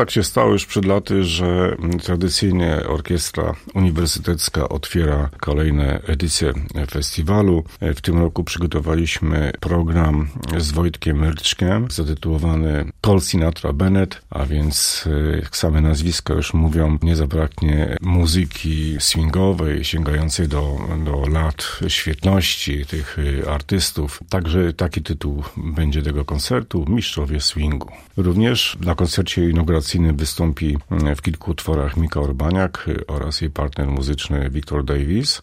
tak się stało już przed laty, że tradycyjnie orkiestra uniwersytecka otwiera kolejne edycje festiwalu. W tym roku przygotowaliśmy program z Wojtkiem Ryczkiem zatytułowany Call Sinatra Bennett, a więc jak same nazwiska już mówią, nie zabraknie muzyki swingowej sięgającej do, do lat świetności tych artystów. Także taki tytuł będzie tego koncertu Mistrzowie Swingu. Również na koncercie inauguracyjnym wystąpi w kilku utworach Mika Urbaniak oraz jej partner muzyczny Victor Davis.